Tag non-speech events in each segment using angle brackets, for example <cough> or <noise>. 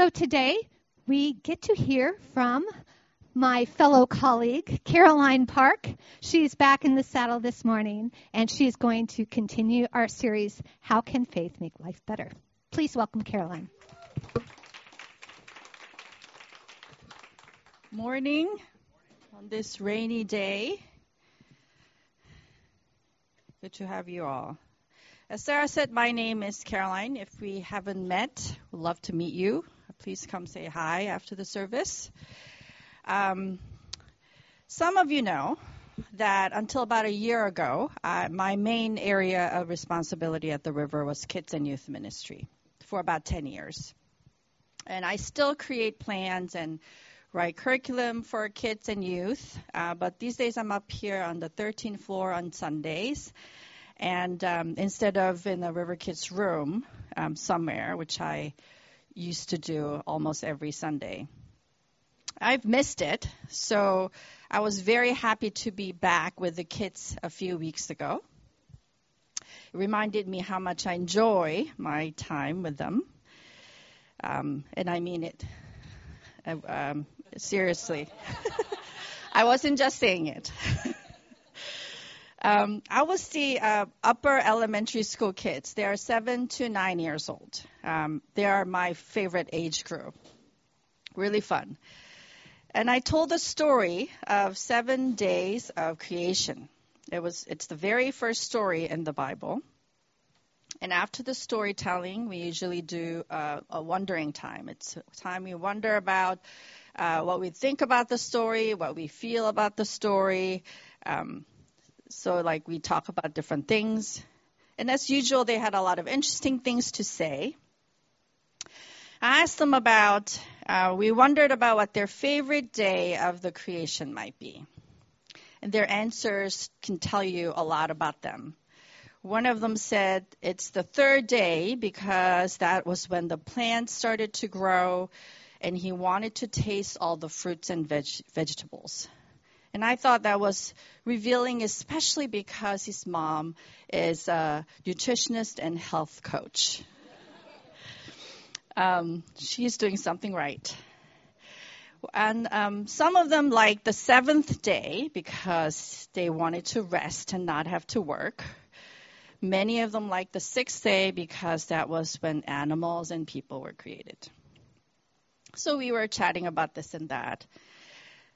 So today we get to hear from my fellow colleague, Caroline Park. She's back in the saddle this morning and she's going to continue our series, How Can Faith Make Life Better? Please welcome Caroline. Morning on this rainy day. Good to have you all. As Sarah said, my name is Caroline. If we haven't met, we'd love to meet you. Please come say hi after the service. Um, some of you know that until about a year ago, uh, my main area of responsibility at the river was kids and youth ministry for about 10 years. And I still create plans and write curriculum for kids and youth, uh, but these days I'm up here on the 13th floor on Sundays. And um, instead of in the River Kids room um, somewhere, which I used to do almost every Sunday. I've missed it, so I was very happy to be back with the kids a few weeks ago. It reminded me how much I enjoy my time with them. Um, and I mean it. Uh, um, seriously. <laughs> I wasn't just saying it. <laughs> um, I was the uh, upper elementary school kids. They are seven to nine years old. Um, they are my favorite age group. Really fun. And I told the story of seven days of creation. It was, it's the very first story in the Bible. And after the storytelling, we usually do uh, a wondering time. It's a time we wonder about uh, what we think about the story, what we feel about the story. Um, so, like, we talk about different things. And as usual, they had a lot of interesting things to say. I asked them about, uh, we wondered about what their favorite day of the creation might be. And their answers can tell you a lot about them. One of them said it's the third day because that was when the plants started to grow and he wanted to taste all the fruits and veg- vegetables. And I thought that was revealing, especially because his mom is a nutritionist and health coach. Um, she's doing something right. And um, some of them like the seventh day because they wanted to rest and not have to work. Many of them like the sixth day because that was when animals and people were created. So we were chatting about this and that.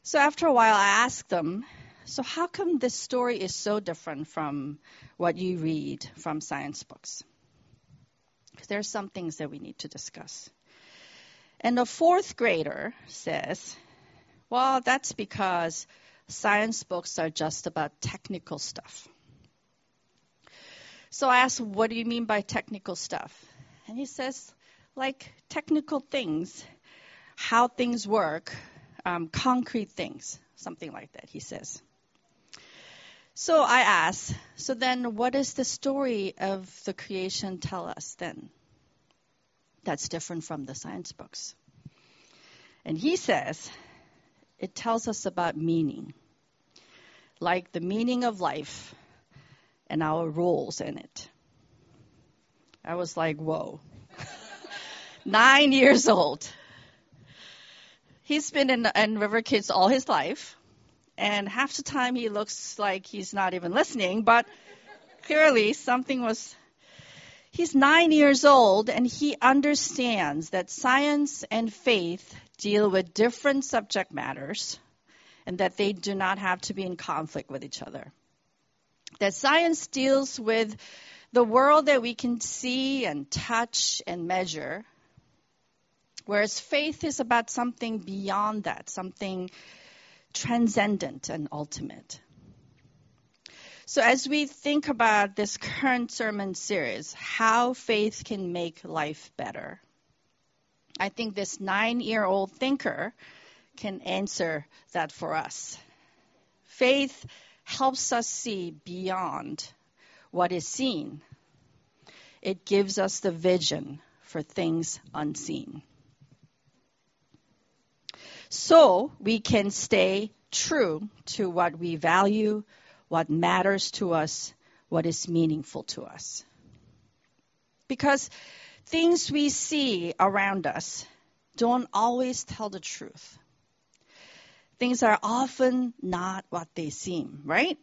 So after a while, I asked them, So how come this story is so different from what you read from science books? Because there are some things that we need to discuss. And the fourth grader says, Well, that's because science books are just about technical stuff. So I asked, What do you mean by technical stuff? And he says, Like technical things, how things work, um, concrete things, something like that, he says. So I ask, so then what does the story of the creation tell us then? That's different from the science books. And he says, it tells us about meaning, like the meaning of life and our roles in it. I was like, whoa. <laughs> Nine years old. He's been in, in River Kids all his life and half the time he looks like he's not even listening, but clearly something was. He's nine years old and he understands that science and faith deal with different subject matters and that they do not have to be in conflict with each other. That science deals with the world that we can see and touch and measure, whereas faith is about something beyond that, something transcendent and ultimate. So, as we think about this current sermon series, how faith can make life better, I think this nine year old thinker can answer that for us. Faith helps us see beyond what is seen, it gives us the vision for things unseen so we can stay true to what we value, what matters to us, what is meaningful to us. Because things we see around us don't always tell the truth. Things are often not what they seem, right?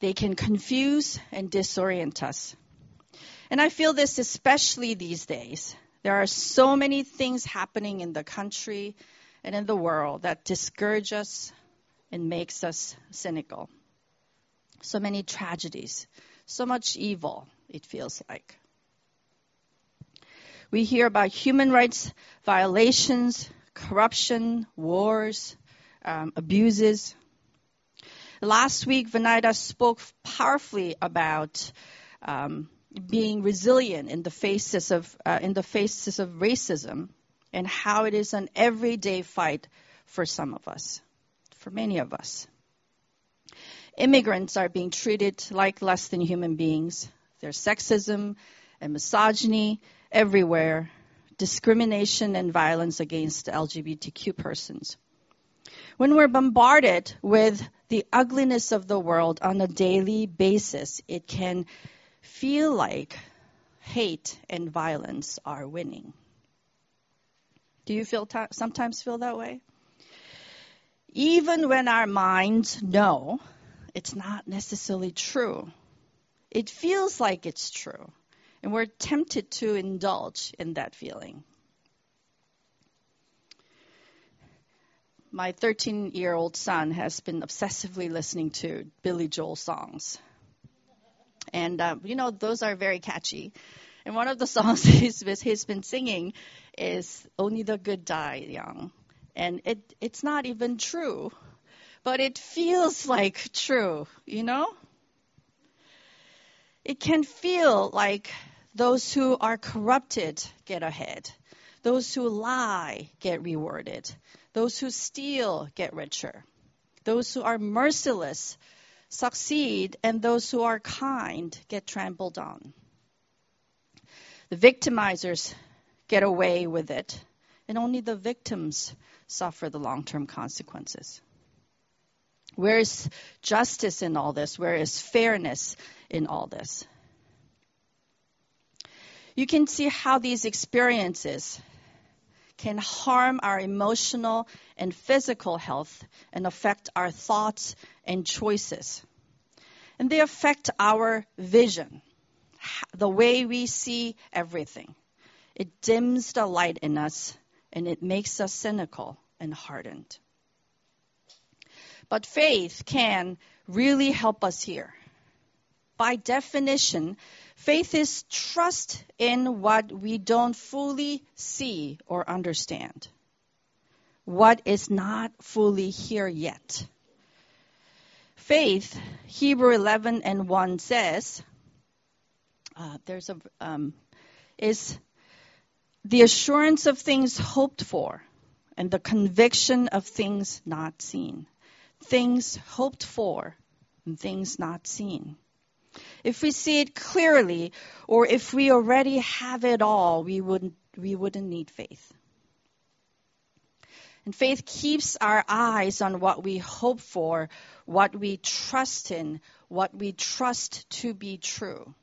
They can confuse and disorient us. And I feel this especially these days. There are so many things happening in the country and in the world that discourage us and makes us cynical. So many tragedies, so much evil, it feels like. We hear about human rights violations, corruption, wars, um, abuses. Last week, Venida spoke powerfully about um, being resilient in the faces of uh, in the faces of racism, and how it is an everyday fight for some of us, for many of us. Immigrants are being treated like less than human beings. There's sexism and misogyny everywhere, discrimination and violence against LGBTQ persons. When we're bombarded with the ugliness of the world on a daily basis, it can feel like hate and violence are winning. Do you feel t- sometimes feel that way? Even when our minds know it's not necessarily true, it feels like it's true, and we're tempted to indulge in that feeling. My 13 year old son has been obsessively listening to Billy Joel songs. And, uh, you know, those are very catchy. And one of the <laughs> songs he's, he's been singing is Only the Good Die Young. And it, it's not even true, but it feels <laughs> like true, you know? It can feel like those who are corrupted get ahead. Those who lie get rewarded. Those who steal get richer. Those who are merciless succeed, and those who are kind get trampled on. The victimizers get away with it, and only the victims suffer the long term consequences. Where is justice in all this? Where is fairness in all this? You can see how these experiences can harm our emotional and physical health and affect our thoughts and choices. And they affect our vision, the way we see everything. It dims the light in us and it makes us cynical and hardened. But faith can really help us here. By definition, Faith is trust in what we don't fully see or understand, what is not fully here yet. Faith, Hebrew 11 and 1 says, uh, there's a, um, is the assurance of things hoped for and the conviction of things not seen. Things hoped for and things not seen. If we see it clearly, or if we already have it all, we wouldn't, we wouldn't need faith. And faith keeps our eyes on what we hope for, what we trust in, what we trust to be true.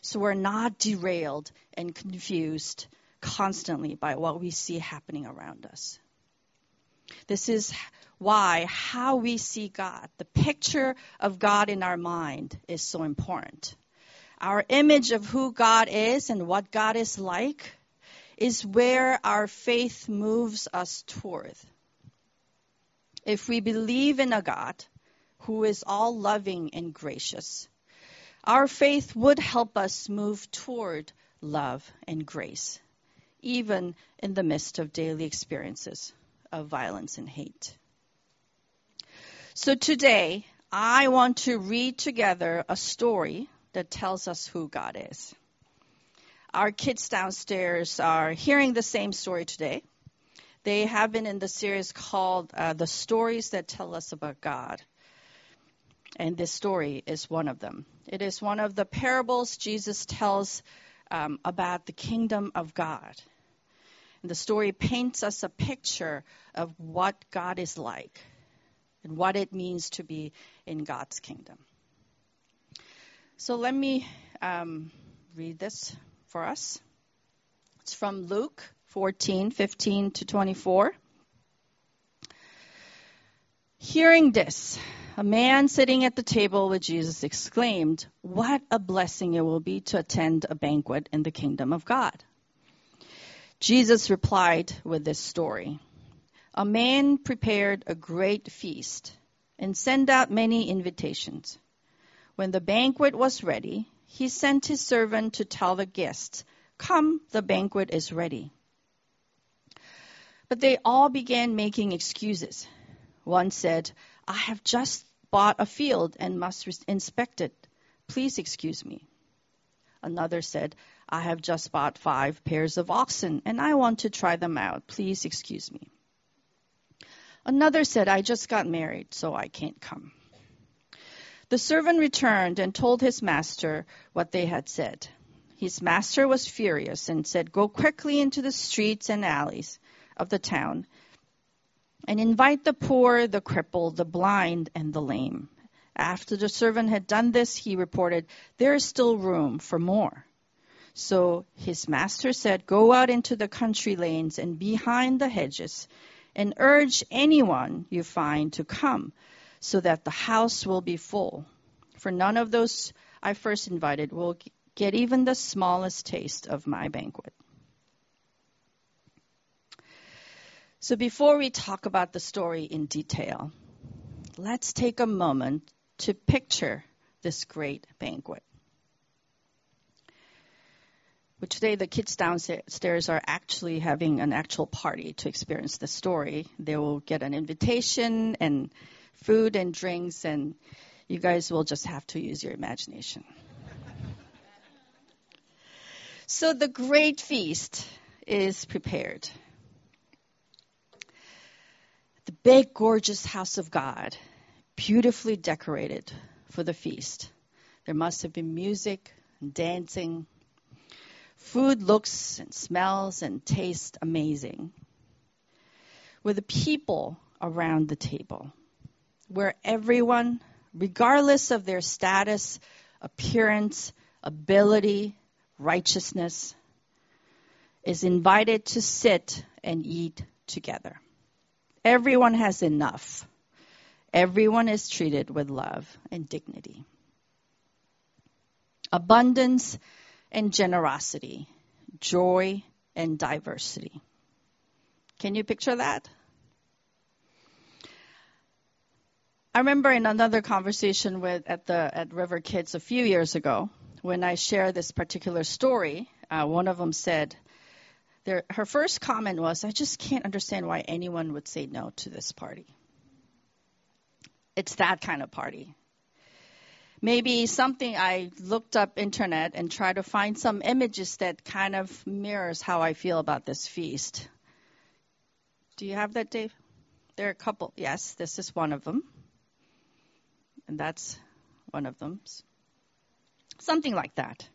So we're not derailed and confused constantly by what we see happening around us. This is why how we see God, the picture of God in our mind, is so important. Our image of who God is and what God is like is where our faith moves us toward. If we believe in a God who is all loving and gracious, our faith would help us move toward love and grace, even in the midst of daily experiences of violence and hate. So today, I want to read together a story that tells us who God is. Our kids downstairs are hearing the same story today. They have been in the series called uh, The Stories That Tell Us About God. And this story is one of them. It is one of the parables Jesus tells um, about the kingdom of God. And the story paints us a picture of what God is like and what it means to be in God's kingdom. So let me um, read this for us. It's from Luke 14, 15 to 24. Hearing this, a man sitting at the table with Jesus exclaimed, What a blessing it will be to attend a banquet in the kingdom of God. Jesus replied with this story A man prepared a great feast and sent out many invitations. When the banquet was ready, he sent his servant to tell the guests, Come, the banquet is ready. But they all began making excuses. One said, I have just bought a field and must inspect it. Please excuse me. Another said, I have just bought five pairs of oxen and I want to try them out. Please excuse me. Another said, I just got married, so I can't come. The servant returned and told his master what they had said. His master was furious and said, Go quickly into the streets and alleys of the town and invite the poor, the crippled, the blind, and the lame. After the servant had done this, he reported, There is still room for more. So his master said, Go out into the country lanes and behind the hedges, and urge anyone you find to come, so that the house will be full. For none of those I first invited will get even the smallest taste of my banquet. So before we talk about the story in detail, let's take a moment to picture this great banquet. Which today the kids downstairs are actually having an actual party to experience the story. They will get an invitation and food and drinks and you guys will just have to use your imagination. so the great feast is prepared the big, gorgeous house of God, beautifully decorated for the feast. There must have been music and dancing. Food looks and smells and tastes amazing. With the people around the table, where everyone, regardless of their status, appearance, ability, righteousness, is invited to sit and eat together. Everyone has enough. Everyone is treated with love and dignity. Abundance and generosity, joy and diversity. Can you picture that? I remember in another conversation with at the at River Kids a few years ago, when I shared this particular story, uh, one of them said, there, her first comment was, I just can't understand why anyone would say no to this party. It's that kind of party. Maybe something I looked up internet and tried to find some images that kind of mirrors how I feel about this feast. Do you have that, Dave? There are a couple. Yes, this is one of them. And that's one of them. Something like that.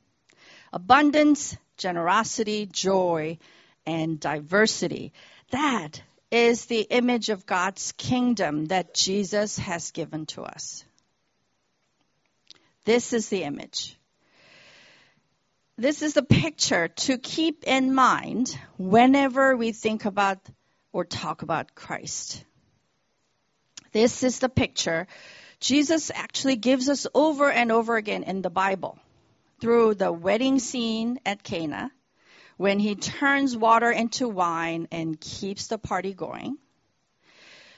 Abundance, generosity, joy, and diversity. That is the image of God's kingdom that Jesus has given to us. This is the image. This is the picture to keep in mind whenever we think about or talk about Christ. This is the picture Jesus actually gives us over and over again in the Bible. Through the wedding scene at Cana, when he turns water into wine and keeps the party going,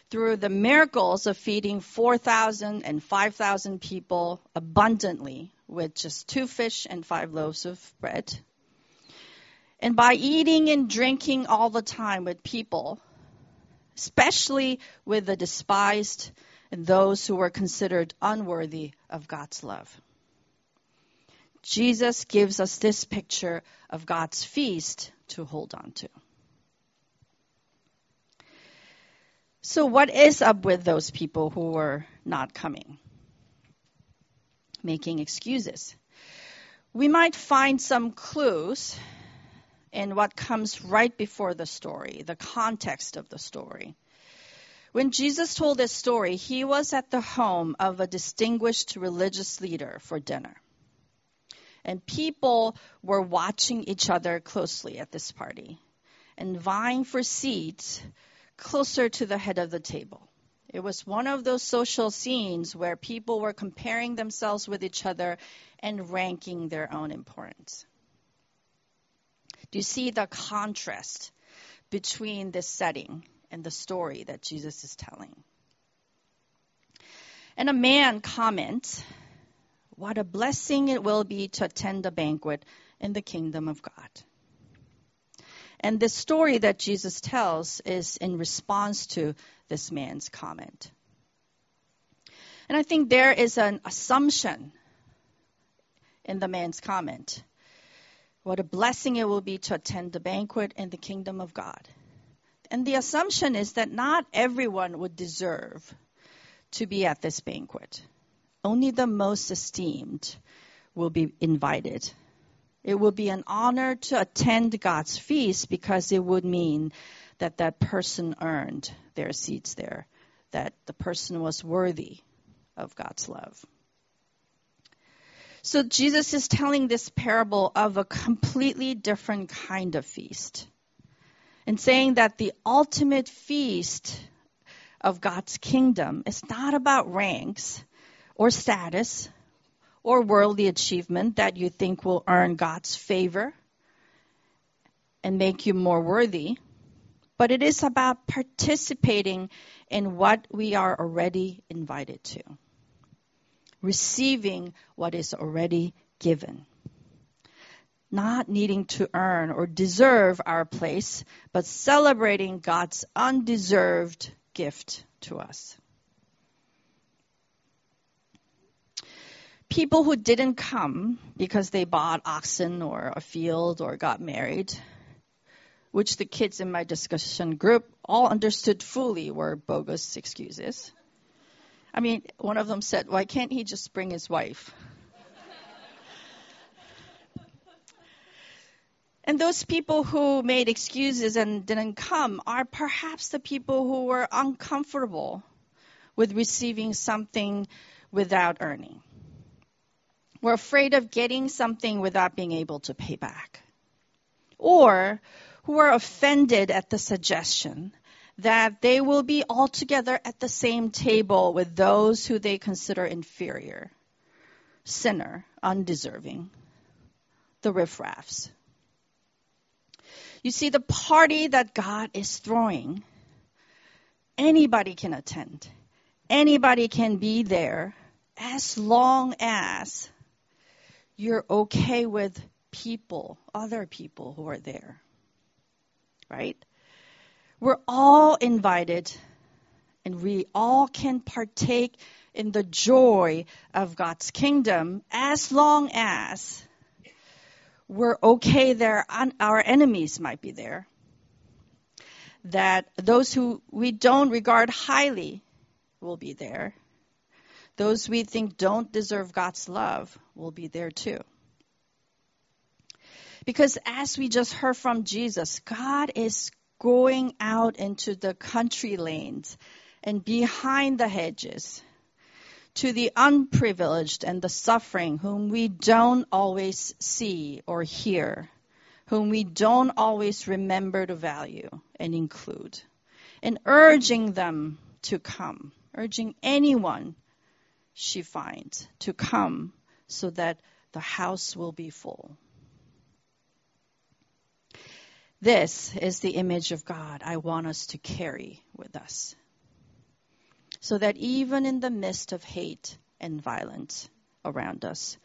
through the miracles of feeding 4,000 and 5,000 people abundantly with just two fish and five loaves of bread, and by eating and drinking all the time with people, especially with the despised and those who were considered unworthy of God's love. Jesus gives us this picture of God's feast to hold on to. So, what is up with those people who were not coming? Making excuses. We might find some clues in what comes right before the story, the context of the story. When Jesus told this story, he was at the home of a distinguished religious leader for dinner. And people were watching each other closely at this party and vying for seats closer to the head of the table. It was one of those social scenes where people were comparing themselves with each other and ranking their own importance. Do you see the contrast between this setting and the story that Jesus is telling? And a man comments, What a blessing it will be to attend a banquet in the kingdom of God. And the story that Jesus tells is in response to this man's comment. And I think there is an assumption in the man's comment. What a blessing it will be to attend the banquet in the kingdom of God. And the assumption is that not everyone would deserve to be at this banquet. Only the most esteemed will be invited. It will be an honor to attend God's feast because it would mean that that person earned their seats there, that the person was worthy of God's love. So Jesus is telling this parable of a completely different kind of feast and saying that the ultimate feast of God's kingdom is not about ranks or status or worldly achievement that you think will earn God's favor and make you more worthy, but it is about participating in what we are already invited to, receiving what is already given. Not needing to earn or deserve our place, but celebrating God's undeserved gift to us. People who didn't come because they bought oxen or a field or got married, which the kids in my discussion group all understood fully were bogus excuses. I mean, one of them said, Why can't he just bring his wife? And those people who made excuses and didn't come are perhaps the people who were uncomfortable with receiving something without earning. We're afraid of getting something without being able to pay back. Or who are offended at the suggestion that they will be all together at the same table with those who they consider inferior, sinner, undeserving, the riffraffs. You see, the party that God is throwing, anybody can attend. Anybody can be there as long as you're okay with people, other people who are there. Right? We're all invited and we all can partake in the joy of God's kingdom as long as we're okay there, our enemies might be there. That those who we don't regard highly will be there. Those we think don't deserve God's love will be there too. Because as we just heard from Jesus, God is going out into the country lanes and behind the hedges to the unprivileged and the suffering whom we don't always see or hear, whom we don't always remember to value and include, and urging them to come, urging anyone she finds to come so that the house will be full. This is the image of God I want us to carry with us so that even in the midst of hate and violence around us,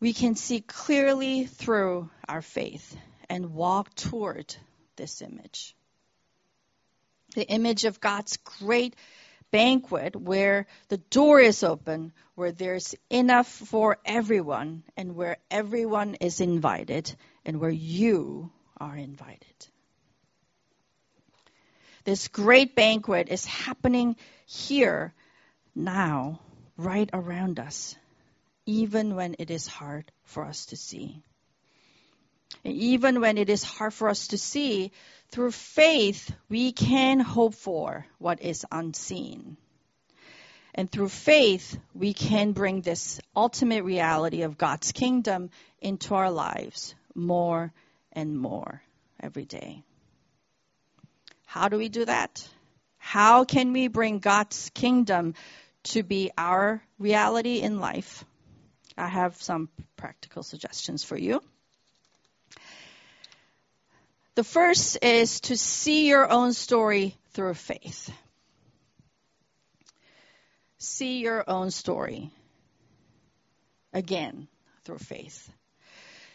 we can see clearly through our faith and walk toward this image. The image of God's great banquet where the door is open, where there's enough for everyone, and where everyone is invited, and where you are invited. This great banquet is happening here, now, right around us, even when it is hard for us to see. And even when it is hard for us to see, through faith, we can hope for what is unseen. And through faith, we can bring this ultimate reality of God's kingdom into our lives more and more every day. How do we do that? How can we bring God's kingdom to be our reality in life? I have some practical suggestions for you. The first is to see your own story through faith. See your own story again through faith.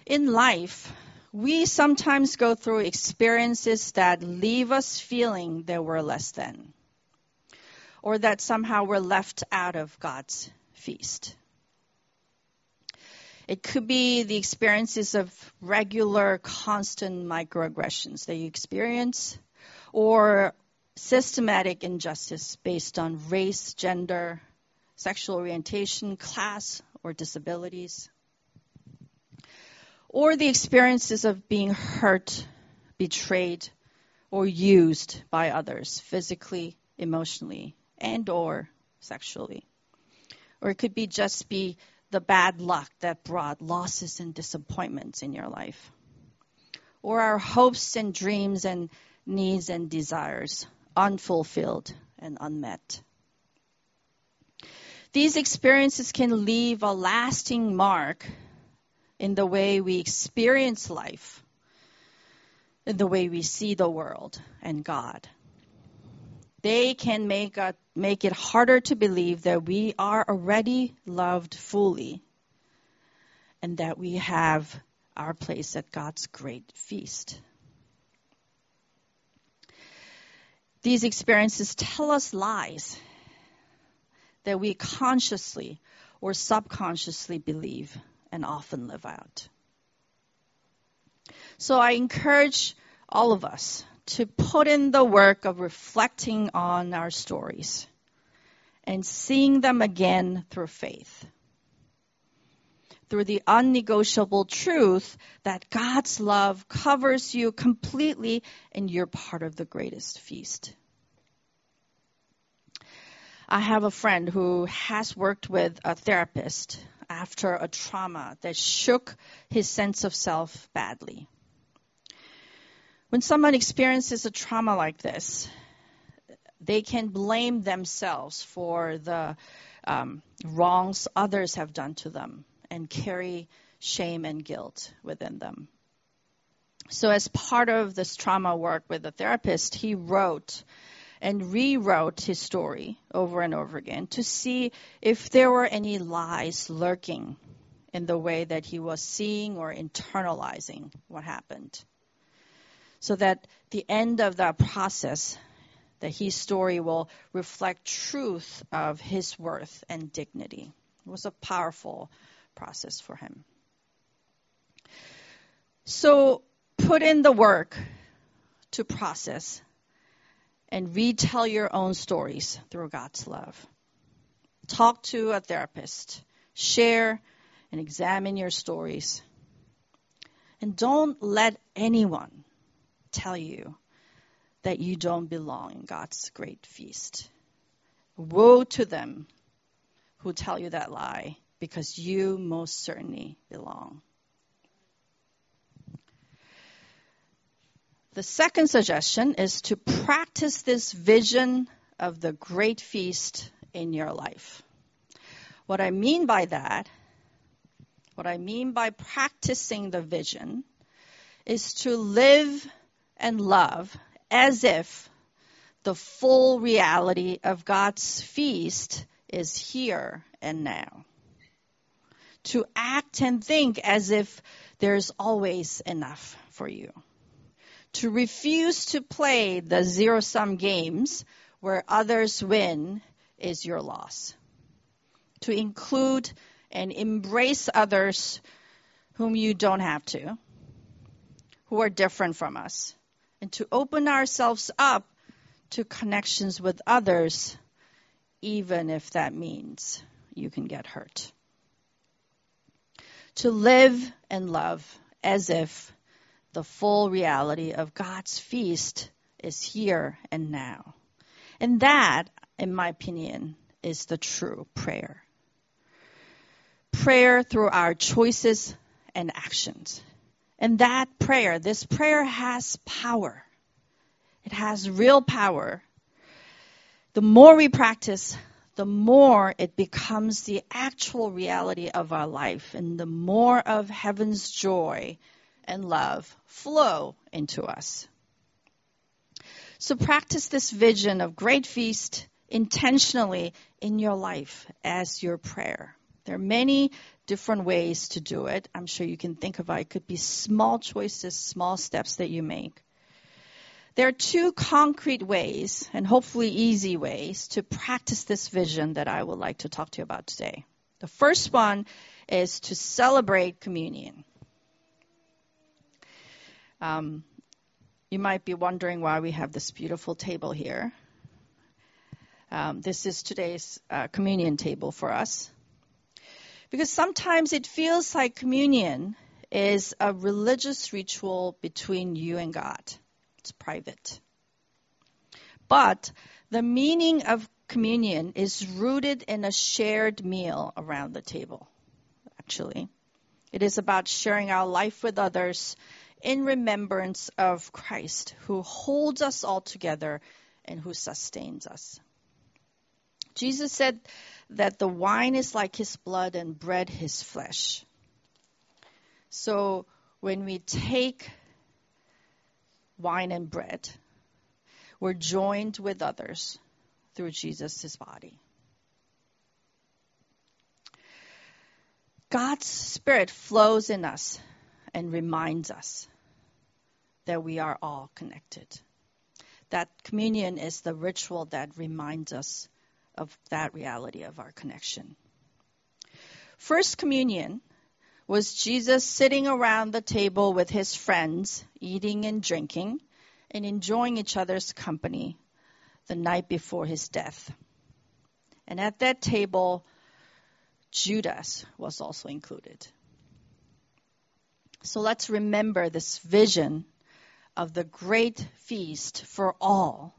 In life, we sometimes go through experiences that leave us feeling that we're less than, or that somehow we're left out of God's feast. It could be the experiences of regular, constant microaggressions that you experience, or systematic injustice based on race, gender, sexual orientation, class, or disabilities. Or the experiences of being hurt, betrayed, or used by others physically, emotionally, and or sexually. Or it could be just be the bad luck that brought losses and disappointments in your life, or our hopes and dreams and needs and desires unfulfilled and unmet. These experiences can leave a lasting mark in the way we experience life, in the way we see the world and God. They can make, a, make it harder to believe that we are already loved fully and that we have our place at God's great feast. These experiences tell us lies that we consciously or subconsciously believe and often live out. So I encourage all of us to put in the work of reflecting on our stories and seeing them again through faith. Through the unnegotiable truth that God's love covers you completely and you're part of the greatest feast. I have a friend who has worked with a therapist after a trauma that shook his sense of self badly. When someone experiences a trauma like this, they can blame themselves for the um, wrongs others have done to them and carry shame and guilt within them. So, as part of this trauma work with the therapist, he wrote and rewrote his story over and over again to see if there were any lies lurking in the way that he was seeing or internalizing what happened so that the end of that process, that his story will reflect truth of his worth and dignity. It was a powerful process for him. So put in the work to process and retell your own stories through God's love. Talk to a therapist. Share and examine your stories. And don't let anyone tell you that you don't belong in God's great feast. Woe to them who tell you that lie, because you most certainly belong. The second suggestion is to practice this vision of the great feast in your life. What I mean by that, what I mean by practicing the vision, is to live and love as if the full reality of God's feast is here and now. To act and think as if there's always enough for you. To refuse to play the zero sum games where others win is your loss. To include and embrace others whom you don't have to, who are different from us and to open ourselves up to connections with others, even if that means you can get hurt. To live and love as if the full reality of God's feast is here and now. And that, in my opinion, is the true prayer. Prayer through our choices and actions. And that prayer, this prayer has power. It has real power. The more we practice, the more it becomes the actual reality of our life, and the more of heaven's joy and love flow into us. So practice this vision of great feast intentionally in your life as your prayer. There are many different ways to do it. I'm sure you can think of it. It could be small choices, small steps that you make. There are two concrete ways, and hopefully easy ways, to practice this vision that I would like to talk to you about today. The first one is to celebrate communion. Um, you might be wondering why we have this beautiful table here. Um, this is today's uh, communion table for us. Because sometimes it feels like communion is a religious ritual between you and God. It's private. But the meaning of communion is rooted in a shared meal around the table, actually. It is about sharing our life with others in remembrance of Christ, who holds us all together and who sustains us. Jesus said that the wine is like his blood and bread his flesh. So when we take wine and bread, we're joined with others through Jesus' body. God's Spirit flows in us and reminds us that we are all connected. That communion is the ritual that reminds us of that reality of our connection. First communion was Jesus sitting around the table with his friends, eating and drinking, and enjoying each other's company the night before his death. And at that table, Judas was also included. So let's remember this vision of the great feast for all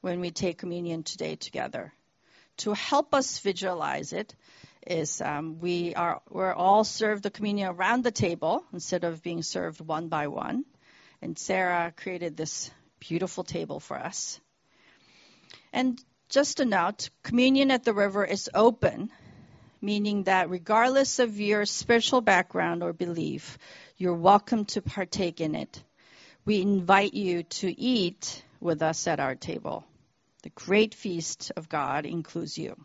when we take communion today together. To help us visualize it is um, we are we're all served the communion around the table instead of being served one by one. And Sarah created this beautiful table for us. And just a note, communion at the river is open, meaning that regardless of your spiritual background or belief, you're welcome to partake in it. We invite you to eat with us at our table. The great feast of God includes you.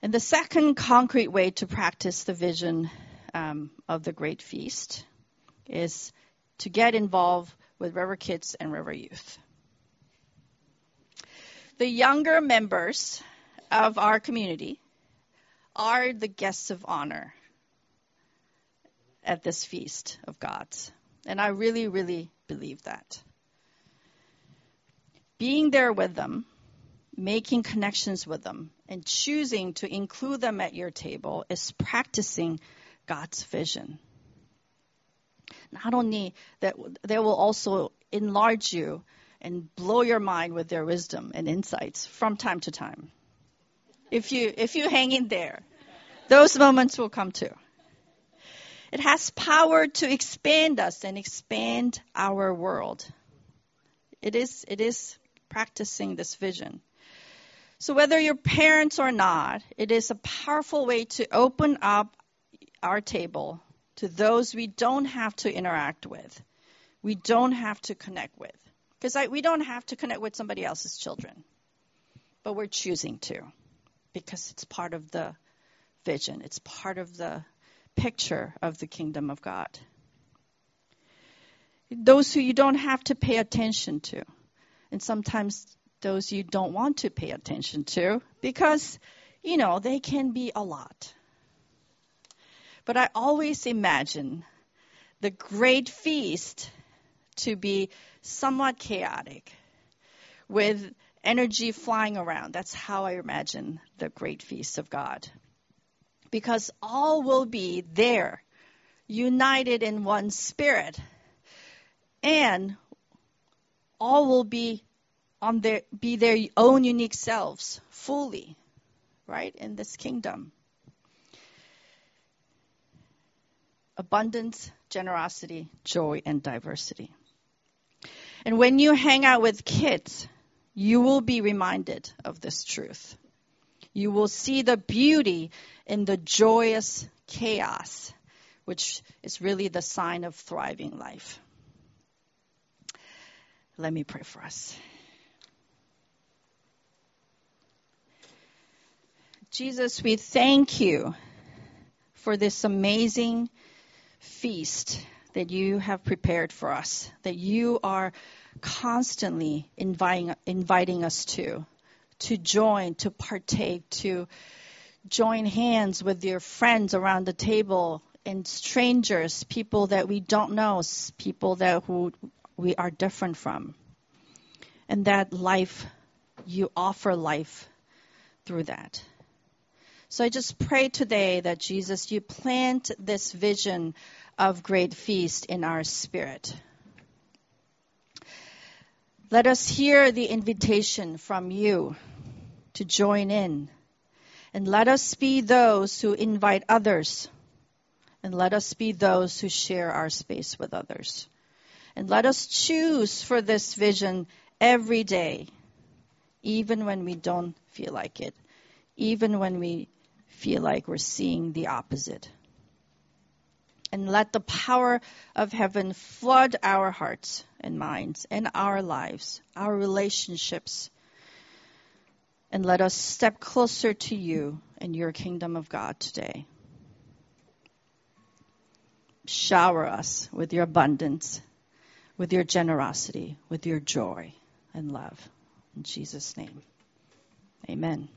And the second concrete way to practice the vision um, of the great feast is to get involved with River Kids and River Youth. The younger members of our community are the guests of honor at this feast of God's. And I really, really believe that being there with them, making connections with them, and choosing to include them at your table is practicing God's vision. Not only that, they will also enlarge you and blow your mind with their wisdom and insights from time to time. If you if you hang in there, those moments will come too. It has power to expand us and expand our world. It is it is practicing this vision. So, whether you're parents or not, it is a powerful way to open up our table to those we don't have to interact with, we don't have to connect with. Because we don't have to connect with somebody else's children, but we're choosing to because it's part of the vision, it's part of the picture of the kingdom of God. Those who you don't have to pay attention to and sometimes those you don't want to pay attention to because, you know, they can be a lot. But I always imagine the great feast to be somewhat chaotic with energy flying around. That's how I imagine the great feast of God. Because all will be there, united in one spirit, and all will be on their be their own unique selves fully, right, in this kingdom. Abundance, generosity, joy, and diversity. And when you hang out with kids, you will be reminded of this truth. You will see the beauty in the joyous chaos, which is really the sign of thriving life. Let me pray for us. Jesus, we thank you for this amazing feast that you have prepared for us, that you are constantly inviting, inviting us to, to join, to partake, to join hands with your friends around the table and strangers, people that we don't know, people that who we are different from. And that life, you offer life through that. So I just pray today that Jesus, you plant this vision of great feast in our spirit. Let us hear the invitation from you to join in. And let us be those who invite others. And let us be those who share our space with others. And let us choose for this vision every day, even when we don't feel like it, even when we feel like we're seeing the opposite. And let the power of heaven flood our hearts and minds and our lives, our relationships. And let us step closer to you and your kingdom of God today. Shower us with your abundance, with your generosity, with your joy and love. In Jesus' name, amen.